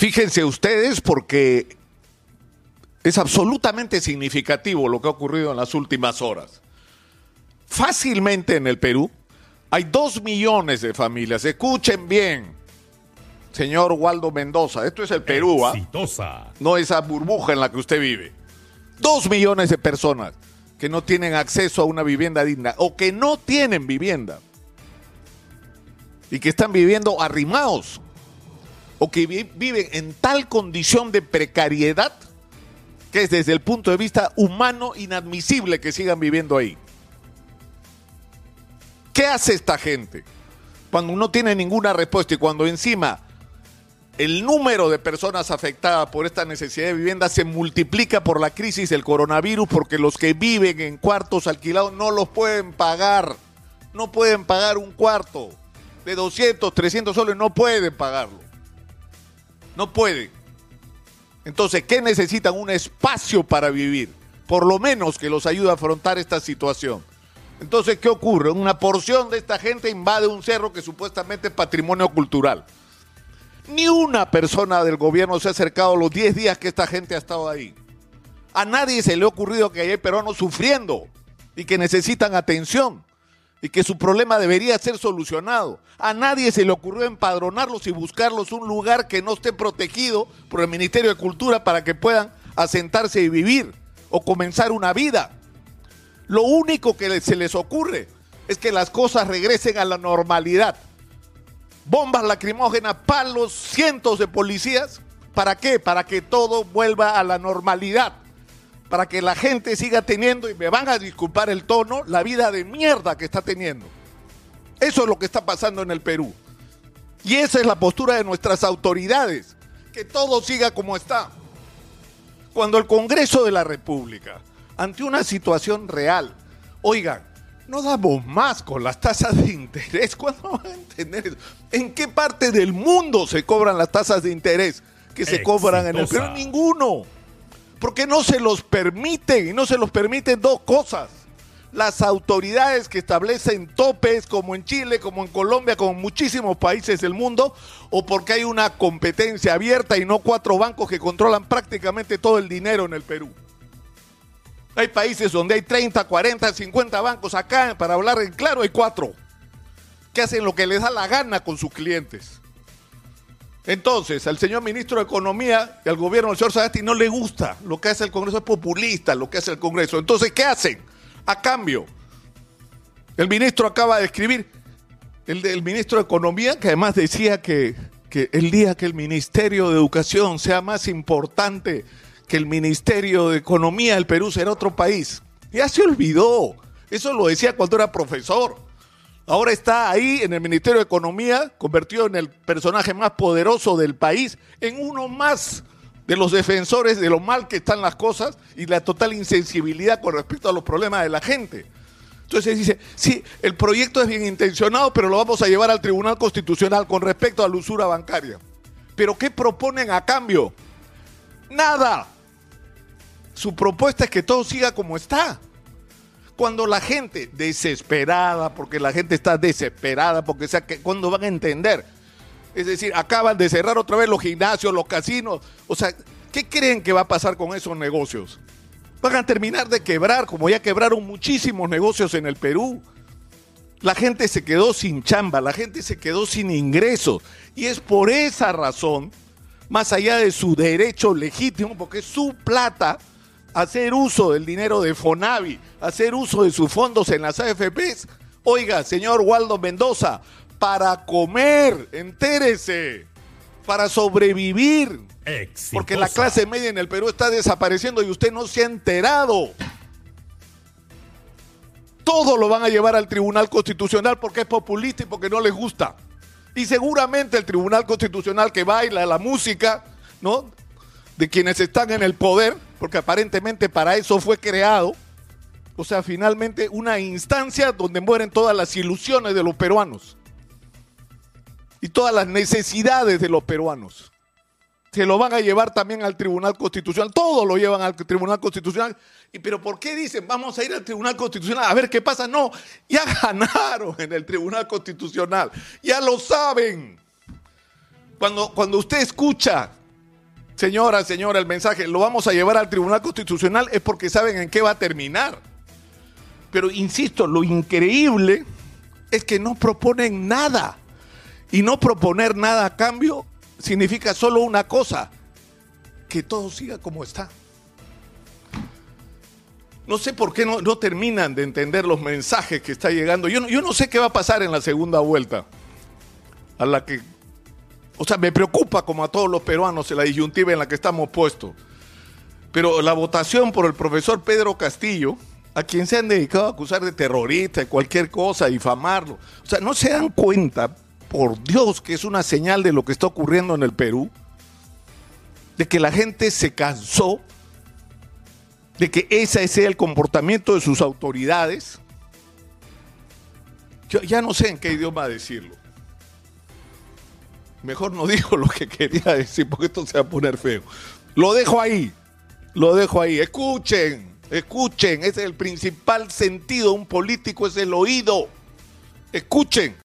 Fíjense ustedes porque es absolutamente significativo lo que ha ocurrido en las últimas horas. Fácilmente en el Perú hay dos millones de familias. Escuchen bien, señor Waldo Mendoza. Esto es el Perú, ¿ah? No esa burbuja en la que usted vive. Dos millones de personas que no tienen acceso a una vivienda digna o que no tienen vivienda y que están viviendo arrimados o que viven en tal condición de precariedad que es desde el punto de vista humano inadmisible que sigan viviendo ahí. ¿Qué hace esta gente? Cuando no tiene ninguna respuesta y cuando encima el número de personas afectadas por esta necesidad de vivienda se multiplica por la crisis del coronavirus porque los que viven en cuartos alquilados no los pueden pagar. No pueden pagar un cuarto de 200, 300 soles, no pueden pagarlo. No pueden. Entonces, ¿qué necesitan? Un espacio para vivir. Por lo menos que los ayude a afrontar esta situación. Entonces, ¿qué ocurre? Una porción de esta gente invade un cerro que supuestamente es patrimonio cultural. Ni una persona del gobierno se ha acercado los 10 días que esta gente ha estado ahí. A nadie se le ha ocurrido que hay peruanos sufriendo y que necesitan atención y que su problema debería ser solucionado. A nadie se le ocurrió empadronarlos y buscarlos un lugar que no esté protegido por el Ministerio de Cultura para que puedan asentarse y vivir o comenzar una vida. Lo único que se les ocurre es que las cosas regresen a la normalidad. Bombas lacrimógenas, palos, cientos de policías. ¿Para qué? Para que todo vuelva a la normalidad. Para que la gente siga teniendo, y me van a disculpar el tono, la vida de mierda que está teniendo. Eso es lo que está pasando en el Perú. Y esa es la postura de nuestras autoridades. Que todo siga como está. Cuando el Congreso de la República ante una situación real. Oigan, no damos más con las tasas de interés. ¿Cuándo van a entender eso? ¿En qué parte del mundo se cobran las tasas de interés que se cobran en el Perú? Ninguno. Porque no se los permiten y no se los permiten dos cosas. Las autoridades que establecen topes como en Chile, como en Colombia, como en muchísimos países del mundo, o porque hay una competencia abierta y no cuatro bancos que controlan prácticamente todo el dinero en el Perú. Hay países donde hay 30, 40, 50 bancos. Acá, para hablar en claro, hay cuatro que hacen lo que les da la gana con sus clientes. Entonces, al señor ministro de Economía y al gobierno del señor Sagasti no le gusta lo que hace el Congreso, es populista lo que hace el Congreso. Entonces, ¿qué hacen? A cambio, el ministro acaba de escribir, el, el ministro de Economía, que además decía que, que el día que el Ministerio de Educación sea más importante que el Ministerio de Economía del Perú será otro país. Ya se olvidó. Eso lo decía cuando era profesor. Ahora está ahí en el Ministerio de Economía, convertido en el personaje más poderoso del país, en uno más de los defensores de lo mal que están las cosas y la total insensibilidad con respecto a los problemas de la gente. Entonces dice, sí, el proyecto es bien intencionado, pero lo vamos a llevar al Tribunal Constitucional con respecto a la usura bancaria. Pero ¿qué proponen a cambio? Nada. Su propuesta es que todo siga como está. Cuando la gente desesperada, porque la gente está desesperada, porque sea que cuando van a entender. Es decir, acaban de cerrar otra vez los gimnasios, los casinos. O sea, ¿qué creen que va a pasar con esos negocios? Van a terminar de quebrar, como ya quebraron muchísimos negocios en el Perú. La gente se quedó sin chamba, la gente se quedó sin ingresos. Y es por esa razón, más allá de su derecho legítimo, porque es su plata, hacer uso del dinero de Fonavi, hacer uso de sus fondos en las AFPs. Oiga, señor Waldo Mendoza, para comer, entérese, para sobrevivir. Porque la clase media en el Perú está desapareciendo y usted no se ha enterado. Todo lo van a llevar al Tribunal Constitucional porque es populista y porque no les gusta. Y seguramente el Tribunal Constitucional que baila la música, ¿no? De quienes están en el poder, porque aparentemente para eso fue creado. O sea, finalmente una instancia donde mueren todas las ilusiones de los peruanos y todas las necesidades de los peruanos. Se lo van a llevar también al Tribunal Constitucional, todo lo llevan al Tribunal Constitucional. ¿Y pero por qué dicen vamos a ir al Tribunal Constitucional a ver qué pasa? No, ya ganaron en el Tribunal Constitucional, ya lo saben. Cuando, cuando usted escucha Señora, señora, el mensaje, lo vamos a llevar al Tribunal Constitucional es porque saben en qué va a terminar. Pero insisto, lo increíble es que no proponen nada. Y no proponer nada a cambio significa solo una cosa, que todo siga como está. No sé por qué no, no terminan de entender los mensajes que está llegando. Yo no, yo no sé qué va a pasar en la segunda vuelta, a la que, o sea, me preocupa como a todos los peruanos la disyuntiva en la que estamos puestos. Pero la votación por el profesor Pedro Castillo, a quien se han dedicado a acusar de terrorista, de cualquier cosa, difamarlo. O sea, no se dan cuenta, por Dios, que es una señal de lo que está ocurriendo en el Perú, de que la gente se cansó, de que ese sea el comportamiento de sus autoridades. Yo ya no sé en qué idioma decirlo. Mejor no digo lo que quería decir porque esto se va a poner feo. Lo dejo ahí, lo dejo ahí. Escuchen, escuchen, ese es el principal sentido de un político, es el oído. Escuchen.